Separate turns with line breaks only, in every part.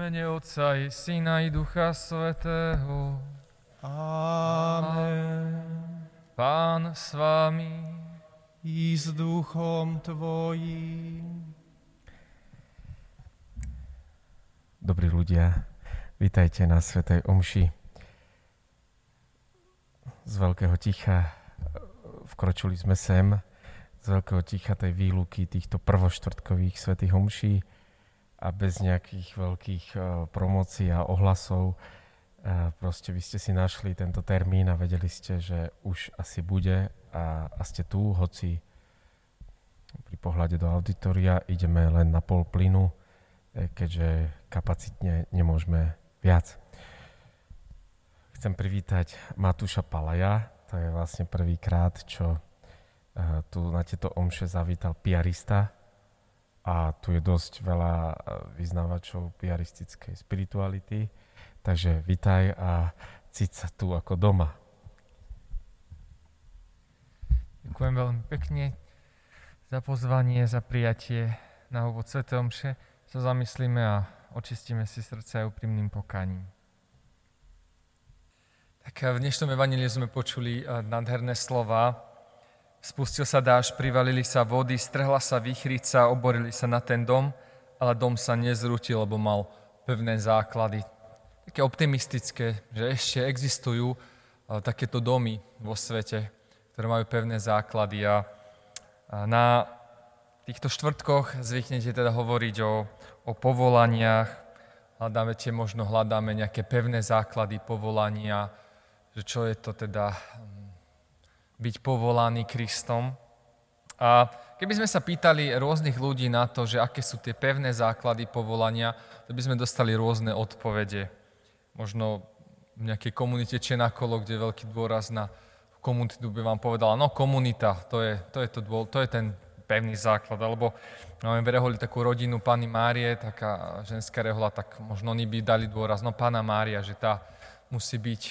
mene Otca i Syna i Ducha Svetého.
Amen.
Pán s vami.
I s duchom Tvojím.
Dobrí ľudia, vítajte na Svetej Omši. Z veľkého ticha vkročili sme sem, z veľkého ticha tej výluky týchto prvoštvrtkových Svetých Omší a bez nejakých veľkých uh, promócií a ohlasov. Uh, proste vy ste si našli tento termín a vedeli ste, že už asi bude a, a ste tu, hoci pri pohľade do auditoria ideme len na pol plynu, E, keďže kapacitne nemôžeme viac. Chcem privítať Matúša Palaja, to je vlastne prvýkrát, čo tu na tieto omše zavítal piarista a tu je dosť veľa e, vyznávačov piaristickej spirituality, takže vitaj a cíť sa tu ako doma.
Ďakujem veľmi pekne za pozvanie, za prijatie na úvod Sv. Omše sa zamyslíme a očistíme si srdce aj úprimným pokaním. Tak v dnešnom evaníliu sme počuli nádherné slova. Spustil sa dáž, privalili sa vody, strhla sa výchrica, oborili sa na ten dom, ale dom sa nezrutil, lebo mal pevné základy. Také optimistické, že ešte existujú takéto domy vo svete, ktoré majú pevné základy. A na týchto štvrtkoch zvyknete teda hovoriť o o povolaniach, hľadáme tie, možno hľadáme nejaké pevné základy povolania, že čo je to teda byť povolaný Kristom. A keby sme sa pýtali rôznych ľudí na to, že aké sú tie pevné základy povolania, to by sme dostali rôzne odpovede. Možno v nejakej komunite Čenakolo, kde je veľký dôraz na komunitu, by vám povedala, no komunita, to je, to je, to, to je ten pevný základ. Alebo máme v Reholi takú rodinu Pany Márie, taká ženská rehola, tak možno oni by dali dôraz, no Pana Mária, že tá musí byť,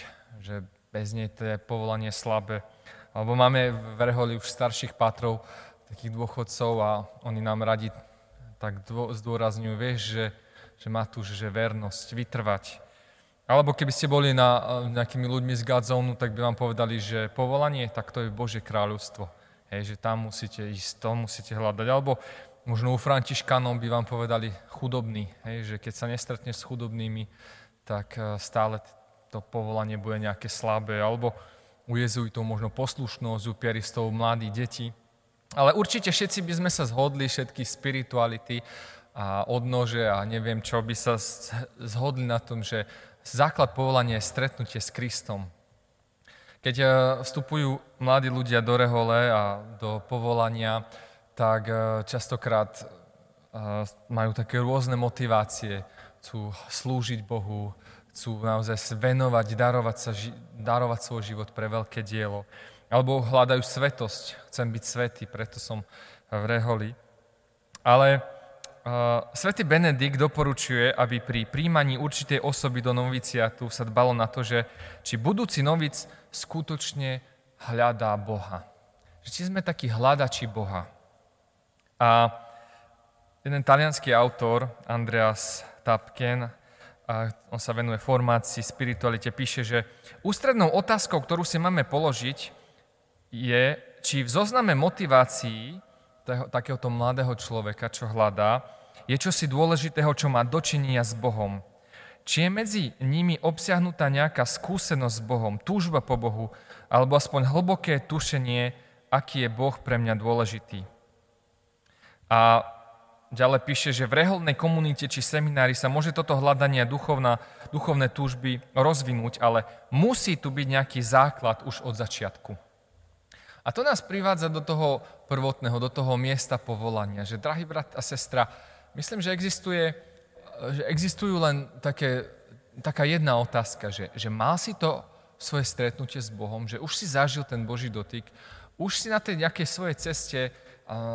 že bez nej to je povolanie slabé. Alebo máme v Reholi už starších patrov, takých dôchodcov a oni nám radi tak zdôrazňujú, vieš, že, že Matúš, že vernosť, vytrvať. Alebo keby ste boli na, nejakými ľuďmi z Godzone, tak by vám povedali, že povolanie, tak to je Božie kráľovstvo. Hej, že tam musíte ísť, to musíte hľadať. Alebo možno u Františkanov by vám povedali chudobný, hej, že keď sa nestretneš s chudobnými, tak eh, stále to povolanie bude nejaké slabé. Alebo u jezuitov možno poslušnosť, u piaristov mladí deti. Ale určite všetci by sme sa zhodli, všetky spirituality a odnože a neviem čo, by sa zhodli na tom, že základ povolania je stretnutie s Kristom, keď eh, vstupujú mladí ľudia do rehole a do povolania, tak eh, častokrát eh, majú také rôzne motivácie. Chcú slúžiť Bohu, chcú naozaj venovať, darovať, sa, darovať svoj život pre veľké dielo. Alebo hľadajú svetosť. Chcem byť svetý, preto som v reholi. Ale Uh, Svetý Benedikt doporučuje, aby pri príjmaní určitej osoby do noviciatu sa dbalo na to, že či budúci novic skutočne hľadá Boha. Že či sme takí hľadači Boha. A jeden talianský autor, Andreas Tapken, a on sa venuje formácii, spiritualite, píše, že ústrednou otázkou, ktorú si máme položiť, je, či v zozname motivácií takéhoto mladého človeka, čo hľadá, je čosi dôležitého, čo má dočinenia s Bohom. Či je medzi nimi obsiahnutá nejaká skúsenosť s Bohom, túžba po Bohu, alebo aspoň hlboké tušenie, aký je Boh pre mňa dôležitý. A ďalej píše, že v reholnej komunite či seminári sa môže toto hľadanie duchovná, duchovné túžby rozvinúť, ale musí tu byť nejaký základ už od začiatku. A to nás privádza do toho prvotného, do toho miesta povolania, že drahý brat a sestra, myslím, že existuje, že existujú len také, taká jedna otázka, že, že mal si to svoje stretnutie s Bohom, že už si zažil ten Boží dotyk, už si na tej nejakej svojej ceste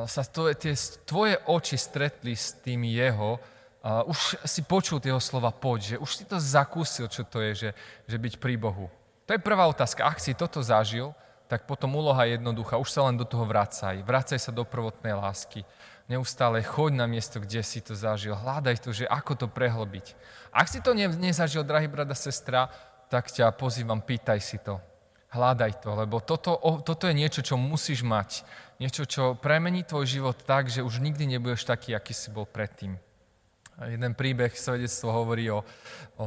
sa tvoje, tie tvoje oči stretli s tým jeho, už si počul tie slova poď, že už si to zakúsil, čo to je, že, že byť pri Bohu. To je prvá otázka. Ak si toto zažil, tak potom úloha je jednoduchá. Už sa len do toho vracaj. Vracaj sa do prvotnej lásky. Neustále choď na miesto, kde si to zažil. Hľadaj to, že ako to prehlbiť. Ak si to ne, nezažil, drahý brat a sestra, tak ťa pozývam, pýtaj si to. Hľadaj to, lebo toto, o, toto je niečo, čo musíš mať. Niečo, čo premení tvoj život tak, že už nikdy nebudeš taký, aký si bol predtým. Jeden príbeh, svedectvo hovorí o, o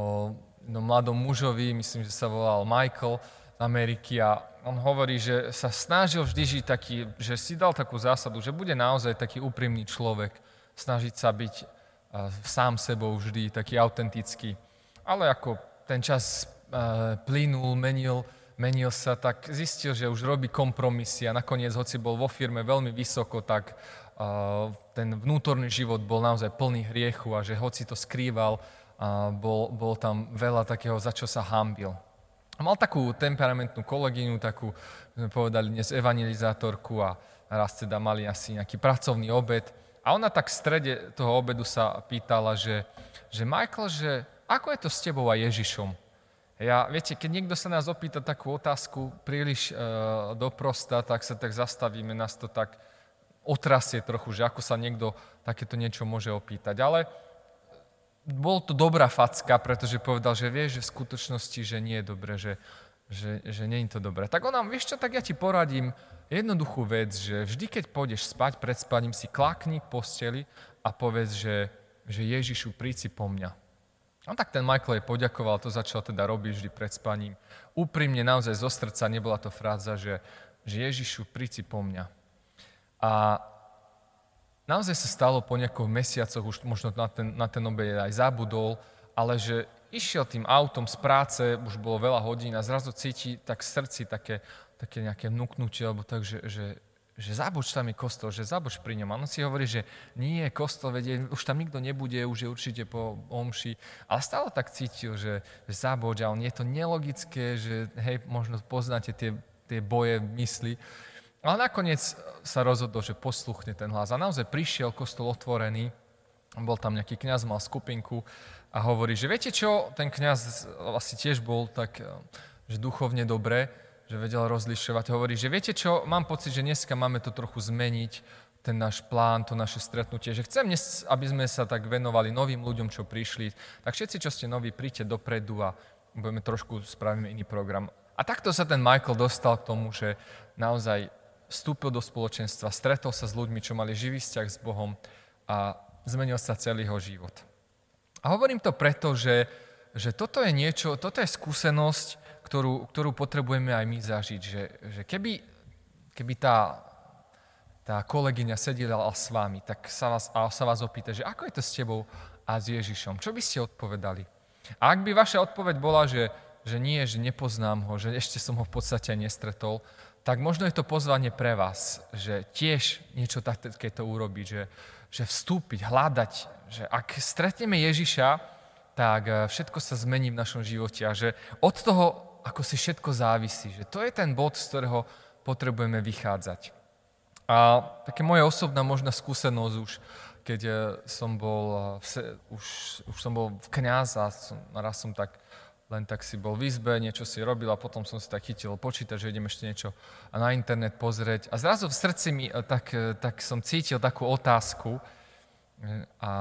no, mladom mužovi, myslím, že sa volal Michael z Ameriky a on hovorí, že sa snažil vždy žiť taký, že si dal takú zásadu, že bude naozaj taký úprimný človek, snažiť sa byť uh, sám sebou vždy, taký autentický. Ale ako ten čas uh, plynul, menil, menil sa, tak zistil, že už robí kompromisy a nakoniec, hoci bol vo firme veľmi vysoko, tak uh, ten vnútorný život bol naozaj plný hriechu a že hoci to skrýval, uh, bol, bol tam veľa takého, za čo sa hambil. Mal takú temperamentnú kolegyňu, takú, sme povedali dnes, evangelizátorku a raz teda mali asi nejaký pracovný obed. A ona tak v strede toho obedu sa pýtala, že, že Michael, že ako je to s tebou a Ježišom? Ja, viete, keď niekto sa nás opýta takú otázku príliš e, doprosta, tak sa tak zastavíme, nás to tak otrasie trochu, že ako sa niekto takéto niečo môže opýtať. Ale bol to dobrá facka, pretože povedal, že vie, že v skutočnosti, že nie je dobre, že, že, že nie je to dobré. Tak on nám, vieš čo, tak ja ti poradím jednoduchú vec, že vždy, keď pôjdeš spať, pred spaním si klakni k posteli a povedz, že, že Ježišu, príď si po mňa. No tak ten Michael jej poďakoval, to začal teda robiť vždy pred spaním. Úprimne, naozaj zo srdca, nebola to fráza, že, že Ježišu, príď si po mňa. A naozaj sa stalo po nejakých mesiacoch, už možno na ten, na ten obed aj zabudol, ale že išiel tým autom z práce, už bolo veľa hodín a zrazu cíti tak v srdci také, také nejaké vnúknutie, alebo tak, že, že, že zaboč tam je kostol, že zaboč pri ňom. A on si hovorí, že nie kostol, vedie, už tam nikto nebude, už je určite po omši. Ale stále tak cítil, že, že zaboč a on je to nelogické, že hej, možno poznáte tie, tie boje mysli. Ale nakoniec sa rozhodol, že posluchne ten hlas. A naozaj prišiel kostol otvorený, bol tam nejaký kňaz, mal skupinku a hovorí, že viete čo, ten kňaz asi tiež bol tak, eh, že duchovne dobre, že vedel rozlišovať. Hovorí, že viete čo, mám pocit, že dneska máme to trochu zmeniť, ten náš plán, to naše stretnutie, že chcem dnes, aby sme sa tak venovali novým ľuďom, čo prišli. Tak všetci, čo ste noví, príďte dopredu a budeme trošku, spravíme iný program. A takto sa ten Michael dostal k tomu, že naozaj vstúpil do spoločenstva, stretol sa s ľuďmi, čo mali živý vzťah s Bohom a zmenil sa celý jeho život. A hovorím to preto, že, že toto je niečo, toto je skúsenosť, ktorú, ktorú potrebujeme aj my zažiť. Že, že keby, keby tá, tá kolegyňa sedela s vami, tak sa vás, a sa vás opýta, že ako je to s tebou a s Ježišom, čo by ste odpovedali? A ak by vaša odpoveď bola, že, že nie, že nepoznám ho, že ešte som ho v podstate nestretol, tak možno je to pozvanie pre vás, že tiež niečo takéto urobiť, že, že vstúpiť, hľadať, že ak stretneme Ježiša, tak eh, všetko sa zmení v našom živote a že od toho, ako si všetko závisí, že to je ten bod, z ktorého potrebujeme vychádzať. A také moja osobná možná skúsenosť už, keď eh, som bol, eh, už, už som bol v kniaz a som, raz som tak len tak si bol v izbe, niečo si robil a potom som si tak chytil počítať, že idem ešte niečo na internet pozrieť. A zrazu v srdci mi eh, tak, tak som cítil takú otázku a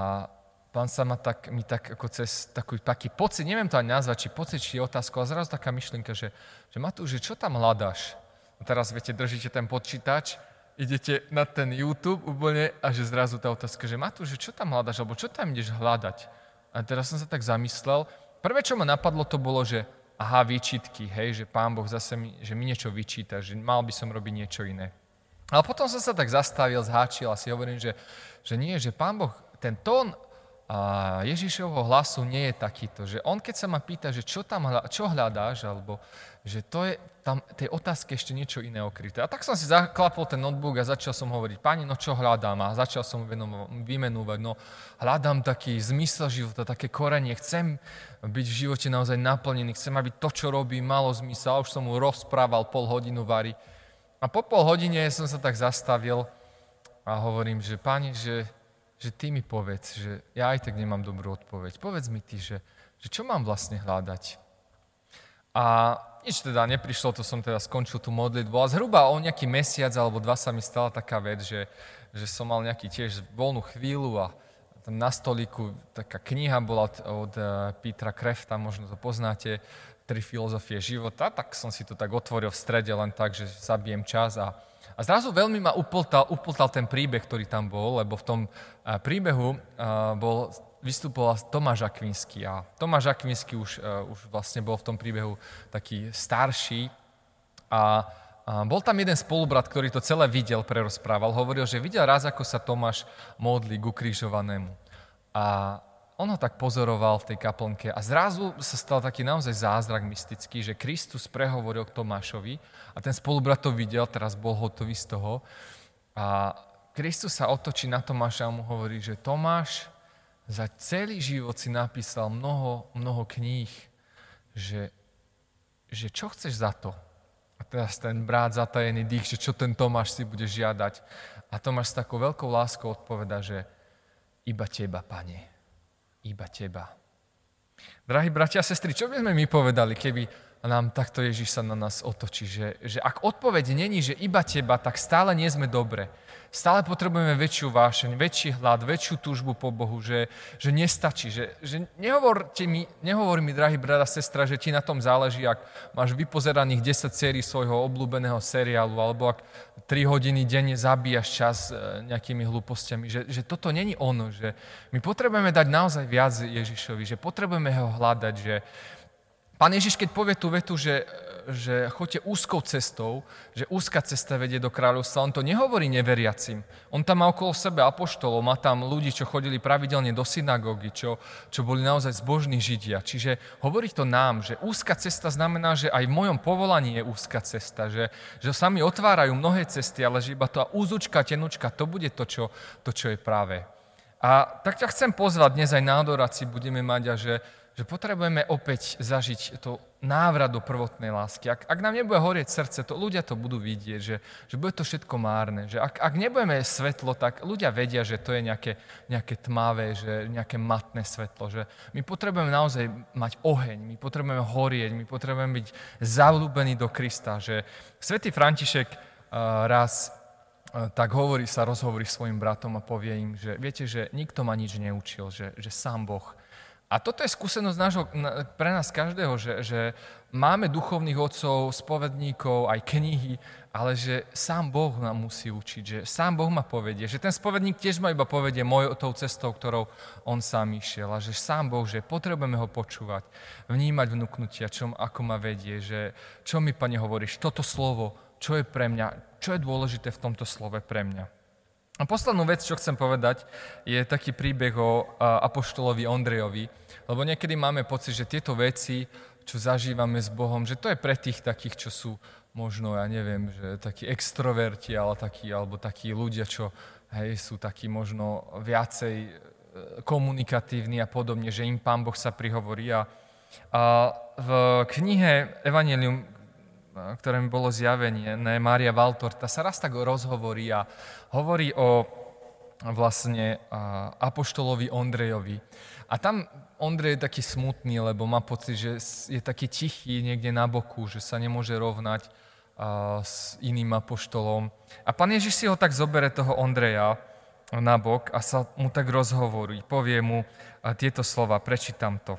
pán sa ma tak, mi tak ako cez taký, taký pocit, neviem to ani nazvať, či pocit, či otázku, ale zrazu taká myšlienka, že, že Matúš, čo tam hľadáš? A teraz, viete, držíte ten počítač, idete na ten YouTube úplne a že zrazu tá otázka, že Matúš, čo tam hľadáš, alebo čo tam ideš hľadať? A teraz som sa tak zamyslel, Prvé, čo ma napadlo, to bolo, že aha, výčitky, hej, že pán Boh zase mi, že mi niečo vyčíta, že mal by som robiť niečo iné. Ale potom som sa tak zastavil, zháčil a si hovorím, že, že nie, že pán Boh, ten tón a Ježišovho hlasu nie je takýto, že on keď sa ma pýta, že čo tam čo hľadáš, alebo že to je tam tej otázke ešte niečo iné okryté. A tak som si zaklapol ten notebook a začal som hovoriť, pani, no čo hľadám? A začal som vymenúvať, no hľadám taký zmysel života, také korenie, chcem byť v živote naozaj naplnený, chcem, aby to, čo robím, malo zmysel. A už som mu rozprával pol hodinu vary. A po pol hodine som sa tak zastavil a hovorím, že pani, že že ty mi povedz, že ja aj tak nemám dobrú odpoveď. Povedz mi ty, že, že čo mám vlastne hľadať. A nič teda neprišlo, to som teda skončil tú modlitbu. A zhruba o nejaký mesiac alebo dva sa mi stala taká vec, že, že som mal nejaký tiež voľnú chvíľu a tam na stoliku taká kniha bola od, od eh, Petra Krefta, možno to poznáte, Tri filozofie života, tak som si to tak otvoril v strede len tak, že zabijem čas a, a zrazu veľmi ma upltal, upltal ten príbeh, ktorý tam bol, lebo v tom eh, príbehu uh, bol, vystupoval Tomáš Akvinsky a Tomáš Akvinsky už, uh, už vlastne bol v tom príbehu taký starší a bol tam jeden spolubrat, ktorý to celé videl, prerozprával. Hovoril, že videl raz, ako sa Tomáš modlí k ukrižovanému. A on ho tak pozoroval v tej kaplnke a zrazu sa stal taký naozaj zázrak mystický, že Kristus prehovoril k Tomášovi a ten spolubrat to videl, teraz bol hotový z toho. A Kristus sa otočí na Tomáša a mu hovorí, že Tomáš za celý život si napísal mnoho, mnoho kníh, že, že čo chceš za to? A teraz ten brat zatajený dých, že čo ten Tomáš si bude žiadať. A Tomáš s takou veľkou láskou odpoveda, že iba teba, pane. Iba teba. Drahí bratia a sestry, čo by sme my povedali, keby nám takto Ježiš sa na nás otočí? Že, že ak odpoveď není, že iba teba, tak stále nie sme dobre. Stále potrebujeme väčšiu vášeň, väčší hlad, väčšiu túžbu po Bohu, že, že nestačí. Že, že mi, nehovor mi, drahý brat a sestra, že ti na tom záleží, ak máš vypozeraných 10 sérií svojho obľúbeného seriálu, alebo ak 3 hodiny denne zabíjaš čas e, nejakými hlúpostiami. Že, že toto není ono. Že my potrebujeme dať naozaj viac Ježišovi, že potrebujeme ho hľadať, že, Pán Ježiš, keď povie tú vetu, že, že choďte úzkou cestou, že úzka cesta vedie do kráľovstva, on to nehovorí neveriacim. On tam má okolo sebe apoštolov, má tam ľudí, čo chodili pravidelne do synagógy, čo, čo boli naozaj zbožní židia. Čiže hovorí to nám, že úzka cesta znamená, že aj v mojom povolaní je úzka cesta, že, že sa mi otvárajú mnohé cesty, ale že iba to úzučka, tenučka, to bude to, čo, to, čo je práve. A tak ťa chcem pozvať, dnes aj na adorácii budeme mať a že, že potrebujeme opäť zažiť to návrat do prvotnej lásky. Ak, ak nám nebude horieť srdce, to ľudia to budú vidieť, že, že bude to všetko márne. Že ak, ak nebudeme svetlo, tak ľudia vedia, že to je nejaké, nejaké tmavé, že nejaké matné svetlo. Že my potrebujeme naozaj mať oheň, my potrebujeme horieť, my potrebujeme byť zavlúbení do Krista. Že Svetý František uh, raz uh, tak hovorí, sa rozhovorí svojim bratom a povie im, že viete, že nikto ma nič neučil, že, že sám Boh a toto je skúsenosť nášho, pre nás každého, že, že máme duchovných otcov, spovedníkov, aj knihy, ale že sám Boh nám musí učiť, že sám Boh ma povedie, že ten spovedník tiež ma iba povedie mojou tou cestou, ktorou on sám išiel a že sám Boh, že potrebujeme ho počúvať, vnímať vnúknutia, čo, ako ma vedie, že čo mi, Pane, hovoríš, toto slovo, čo je pre mňa, čo je dôležité v tomto slove pre mňa. A poslednú vec, čo chcem povedať, je taký príbeh o apoštolovi Ondrejovi, lebo niekedy máme pocit, že tieto veci, čo zažívame s Bohom, že to je pre tých takých, čo sú možno, ja neviem, že takí extroverti, ale takí, alebo takí ľudia, čo hej, sú takí možno viacej e, komunikatívni a podobne, že im Pán Boh sa prihovorí. A, a v knihe Evangelium ktoré mi bolo zjavenie, ne, Mária Valtor, tá sa raz tak rozhovorí a hovorí o vlastne apoštolovi Ondrejovi. A tam Ondrej je taký smutný, lebo má pocit, že je taký tichý niekde na boku, že sa nemôže rovnať s iným apoštolom. A pán Ježiš si ho tak zobere, toho Ondreja, na bok a sa mu tak rozhovorí. Povie mu tieto slova, prečítam to.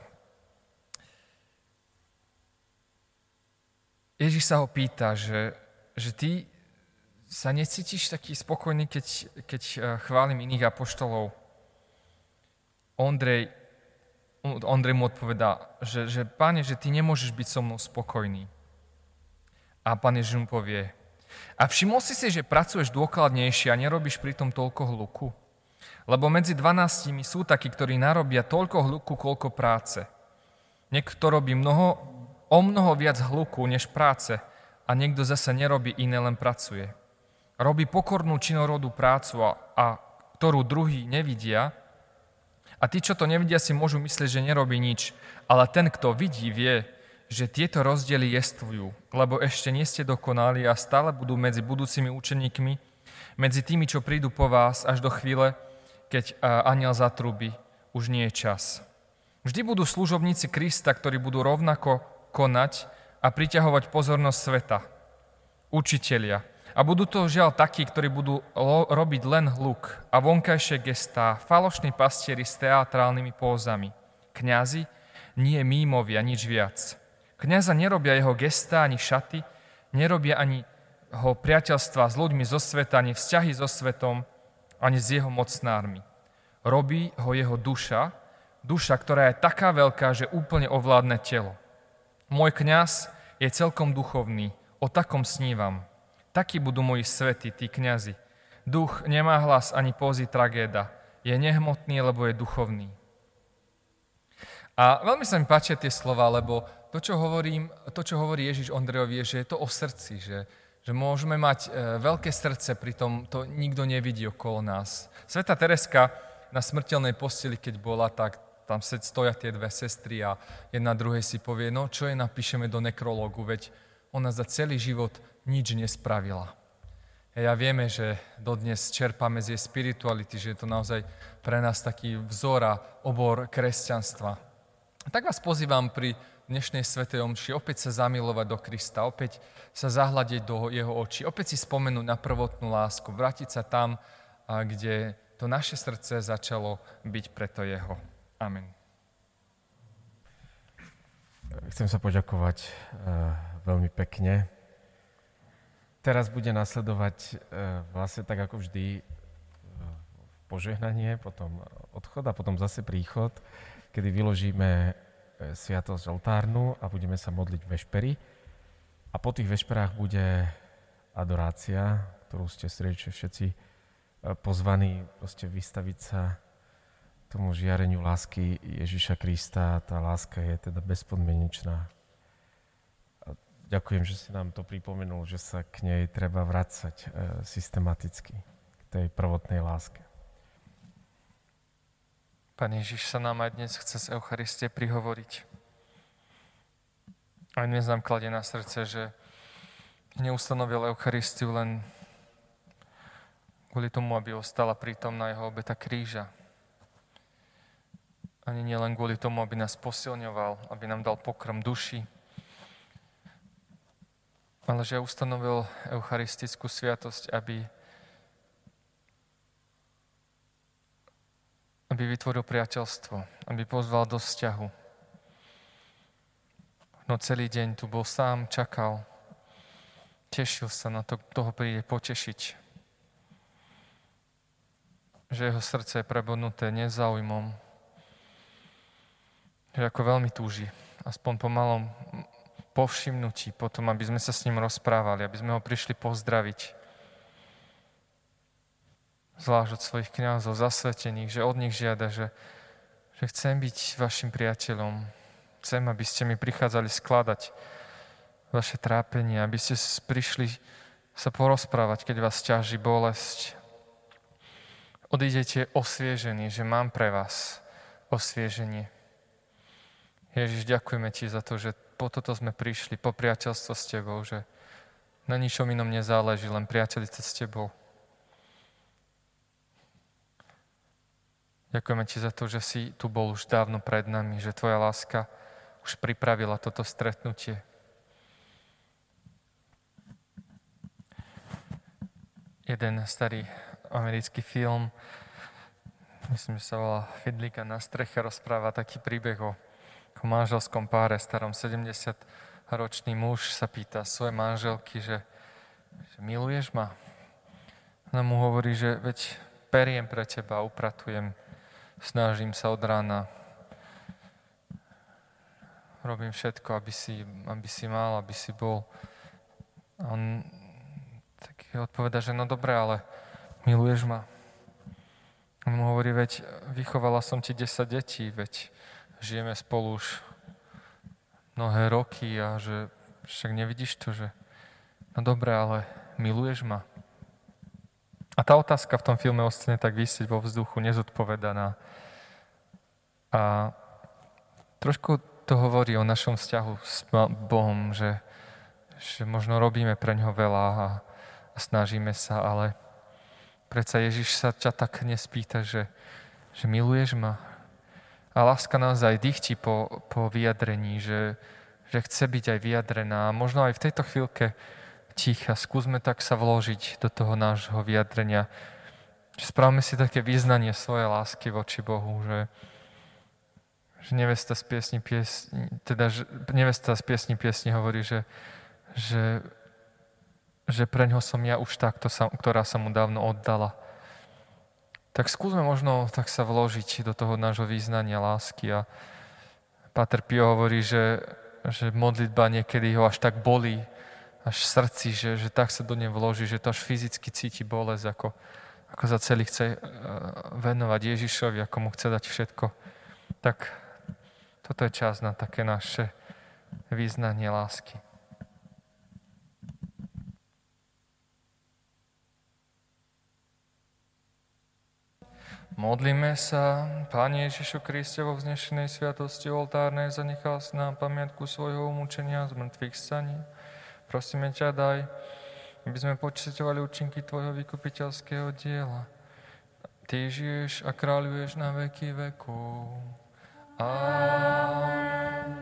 Ježiš sa ho pýta, že, že ty sa necítiš taký spokojný, keď, keď eh, chválim iných apoštolov. Ondrej, Ondrej mu odpovedá, že, že páne, že ty nemôžeš byť so mnou spokojný. A pán Ježiš mu povie, a všimol si si, že pracuješ dôkladnejšie a nerobíš pritom toľko hluku? Lebo medzi dvanáctimi sú takí, ktorí narobia toľko hluku, koľko práce. Niekto robí mnoho, o mnoho viac hluku než práce a niekto zase nerobí iné, len pracuje. Robí pokornú činorodú prácu, a, a ktorú druhý nevidia, a tí, čo to nevidia, si môžu myslieť, že nerobí nič. Ale ten, kto vidí, vie, že tieto rozdiely jestvujú, lebo ešte nie ste dokonali a stále budú medzi budúcimi učeníkmi, medzi tými, čo prídu po vás až do chvíle, keď aniel zatrubí, už nie je čas. Vždy budú služobníci Krista, ktorí budú rovnako konať a priťahovať pozornosť sveta. Učitelia. A budú to žiaľ takí, ktorí budú lo- robiť len hluk a vonkajšie gestá, falošní pastieri s teatrálnymi pózami. Kňazi, nie mímovia, nič viac. Kňaza nerobia jeho gestá ani šaty, nerobia ani ho priateľstva s ľuďmi zo sveta, ani vzťahy so svetom, ani s jeho mocnármi. Robí ho jeho duša, duša, ktorá je taká veľká, že úplne ovládne telo. Môj kňaz je celkom duchovný, o takom snívam. Takí budú moji svety, tí kňazi. Duch nemá hlas ani pózy tragéda. Je nehmotný, lebo je duchovný. A veľmi sa mi páčia tie slova, lebo to, čo, hovorím, to, čo hovorí Ježiš Ondrejovi, je, že je to o srdci, že, že môžeme mať e, veľké srdce, pritom to nikto nevidí okolo nás. Sveta Tereska na smrteľnej posteli, keď bola, tak tam stoja tie dve sestry a jedna druhej si povie, no čo je napíšeme do nekrológu, veď ona za celý život nič nespravila. Ja vieme, že dodnes čerpáme z jej spirituality, že je to naozaj pre nás taký vzor a obor kresťanstva. Tak vás pozývam pri dnešnej Svetej Omši opäť sa zamilovať do Krista, opäť sa zahľadiť do jeho očí, opäť si spomenúť na prvotnú lásku, vrátiť sa tam, kde to naše srdce začalo byť preto jeho. Amen.
Chcem sa poďakovať uh, veľmi pekne teraz bude nasledovať e, vlastne tak ako vždy e, požehnanie, potom odchod a potom zase príchod, kedy vyložíme sviatosť oltárnu a budeme sa modliť vešpery. A po tých vešperách bude adorácia, ktorú ste srdečne všetci pozvaní proste vystaviť sa tomu žiareniu lásky Ježiša Krista. Tá láska je teda bezpodmienečná. Ďakujem, že si nám to pripomenul, že sa k nej treba vracať e, systematicky, k tej prvotnej láske.
Pán Ježiš sa nám aj dnes chce z Eucharistie prihovoriť. Aj dnes nám kladie na srdce, že neustanovil Eucharistiu len kvôli tomu, aby ostala prítomná jeho obeta kríža. Ani nielen kvôli tomu, aby nás posilňoval, aby nám dal pokrm duši, ale že ustanovil eucharistickú sviatosť, aby, aby vytvoril priateľstvo, aby pozval do vzťahu. No celý deň tu bol sám, čakal, tešil sa na to, kto ho príde potešiť. Že jeho srdce je prebodnuté nezáujmom, že ako veľmi túži, aspoň po malom povšimnutí potom, aby sme sa s ním rozprávali, aby sme ho prišli pozdraviť. Zvlášť od svojich kniazov zasvetených, že od nich žiada, že, že chcem byť vašim priateľom. Chcem, aby ste mi prichádzali skladať vaše trápenie, aby ste prišli sa porozprávať, keď vás ťaží bolesť. Odídete osviežení, že mám pre vás osvieženie. Ježiš, ďakujeme ti za to, že po toto sme prišli, po priateľstvo s Tebou, že na ničom inom nezáleží, len priateľice s Tebou. Ďakujeme Ti za to, že si tu bol už dávno pred nami, že Tvoja láska už pripravila toto stretnutie. Jeden starý americký film, myslím, že sa volá Fidlíka na streche, rozpráva taký príbeh o ako manželskom páre, starom 70-ročný muž sa pýta svoje manželky, že, že miluješ ma? Ona mu hovorí, že veď periem pre teba, upratujem, snažím sa od rána, robím všetko, aby si, aby si mal, aby si bol. A on tak odpoveda, že no dobre, ale miluješ ma? On mu hovorí, veď vychovala som ti 10 detí, veď žijeme spolu už mnohé roky a že však nevidíš to, že no dobre, ale miluješ ma? A tá otázka v tom filme ostane tak vysieť vo vzduchu, nezodpovedaná. A trošku to hovorí o našom vzťahu s Bohom, že, že možno robíme pre ňoho veľa a, a snažíme sa, ale predsa Ježiš sa ťa tak nespýta, že, že miluješ ma, a láska naozaj dýchti po, po vyjadrení, že, že chce byť aj vyjadrená. A možno aj v tejto chvíľke ticha skúsme tak sa vložiť do toho nášho vyjadrenia. Spravme si také význanie svojej lásky voči Bohu, že, že nevesta z piesni, piesni teda že nevesta z piesni piesni hovorí, že, že, že pre ňo som ja už tá, ktorá sa mu dávno oddala. Tak skúsme možno tak sa vložiť do toho nášho význania lásky a Pater Pio hovorí, že, že modlitba niekedy ho až tak bolí, až v srdci, že, že tak sa do nej vloží, že to až fyzicky cíti bolesť, ako, ako za celý chce eh, venovať Ježišovi, ako mu chce dať všetko. Tak toto je čas na také naše význanie lásky. Modlíme sa, Pane Ježišu Kriste, vo vznešenej sviatosti oltárnej zanechal si nám pamiatku svojho umúčenia z mŕtvych staní. Prosíme ťa, daj, aby sme počítovali účinky Tvojho vykupiteľského diela. Ty žiješ a kráľuješ na veky vekov. Amen.